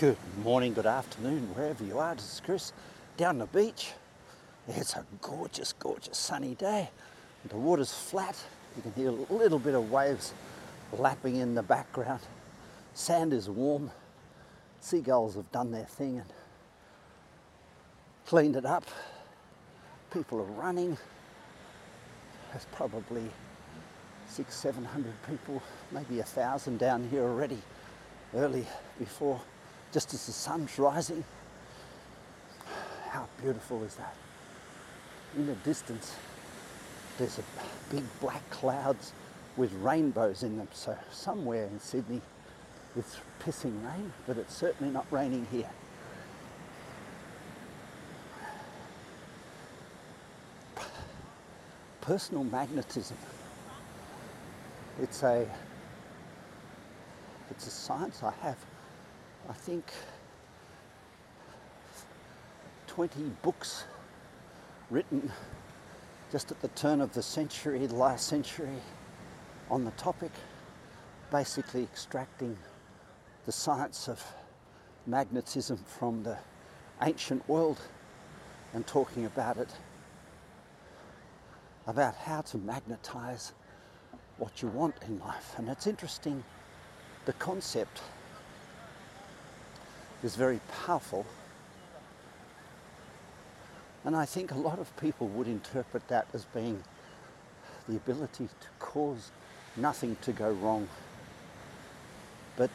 Good morning, good afternoon, wherever you are. This is Chris down the beach. It's a gorgeous, gorgeous sunny day. The water's flat. You can hear a little bit of waves lapping in the background. Sand is warm. Seagulls have done their thing and cleaned it up. People are running. There's probably six, seven hundred people, maybe a thousand down here already, early before just as the sun's rising. How beautiful is that? In the distance, there's a big black clouds with rainbows in them. So somewhere in Sydney, it's pissing rain, but it's certainly not raining here. Personal magnetism. It's a it's a science I have I think, 20 books written just at the turn of the century, the last century, on the topic, basically extracting the science of magnetism from the ancient world and talking about it, about how to magnetize what you want in life. And it's interesting, the concept is very powerful. And I think a lot of people would interpret that as being the ability to cause nothing to go wrong. But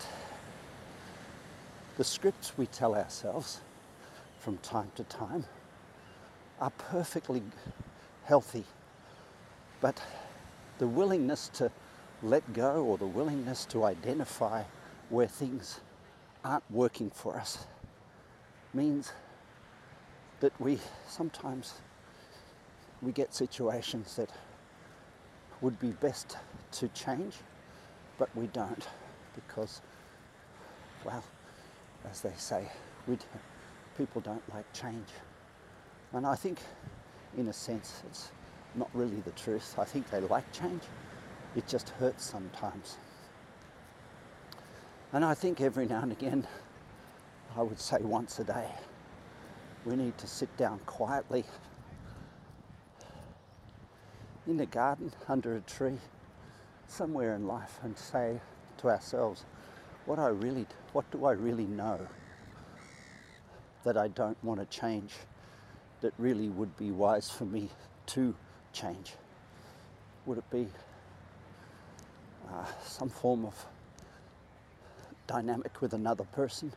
the scripts we tell ourselves from time to time are perfectly healthy. But the willingness to let go or the willingness to identify where things aren't working for us means that we sometimes we get situations that would be best to change, but we don't because, well, as they say, we people don't like change. And I think, in a sense, it's not really the truth. I think they like change. It just hurts sometimes. And I think every now and again, I would say once a day, we need to sit down quietly in the garden, under a tree, somewhere in life, and say to ourselves, what I really, what do I really know that I don't want to change, that really would be wise for me to change? Would it be uh, some form of dynamic with another person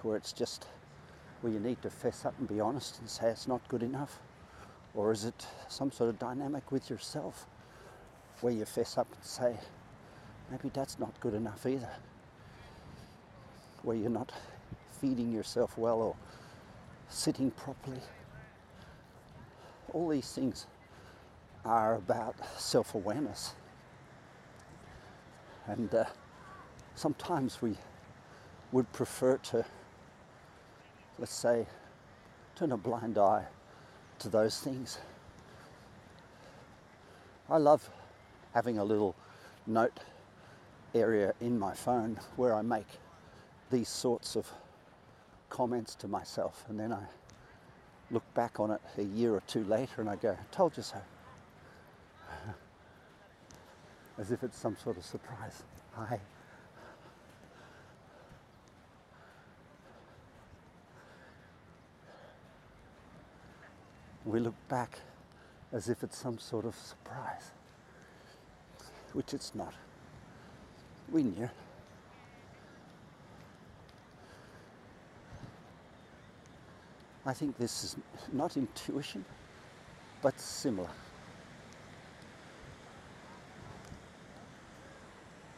where it's just where you need to fess up and be honest and say it's not good enough? Or is it some sort of dynamic with yourself where you fess up and say, maybe that's not good enough either? Where you're not feeding yourself well or sitting properly. All these things are about self awareness. And uh, sometimes we would prefer to, let's say, turn a blind eye to those things. I love having a little note area in my phone where I make these sorts of comments to myself and then I look back on it a year or two later and I go, told you so. As if it's some sort of surprise. I we look back as if it's some sort of surprise, which it's not. We knew. I think this is not intuition, but similar.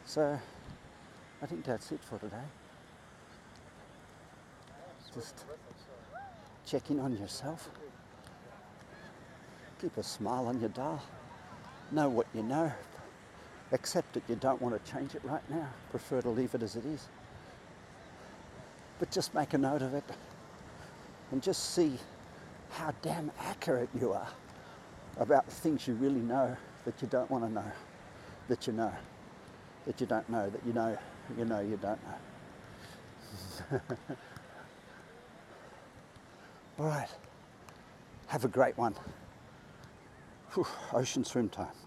So I think that's it for today. Just check in on yourself. Keep a smile on your dial. Know what you know. Accept that you don't want to change it right now. Prefer to leave it as it is. But just make a note of it and just see how damn accurate you are about things you really know that you don't want to know, that you know, that you don't know, that you know, you know, you don't know. All right. Have a great one. Whew, ocean swim time.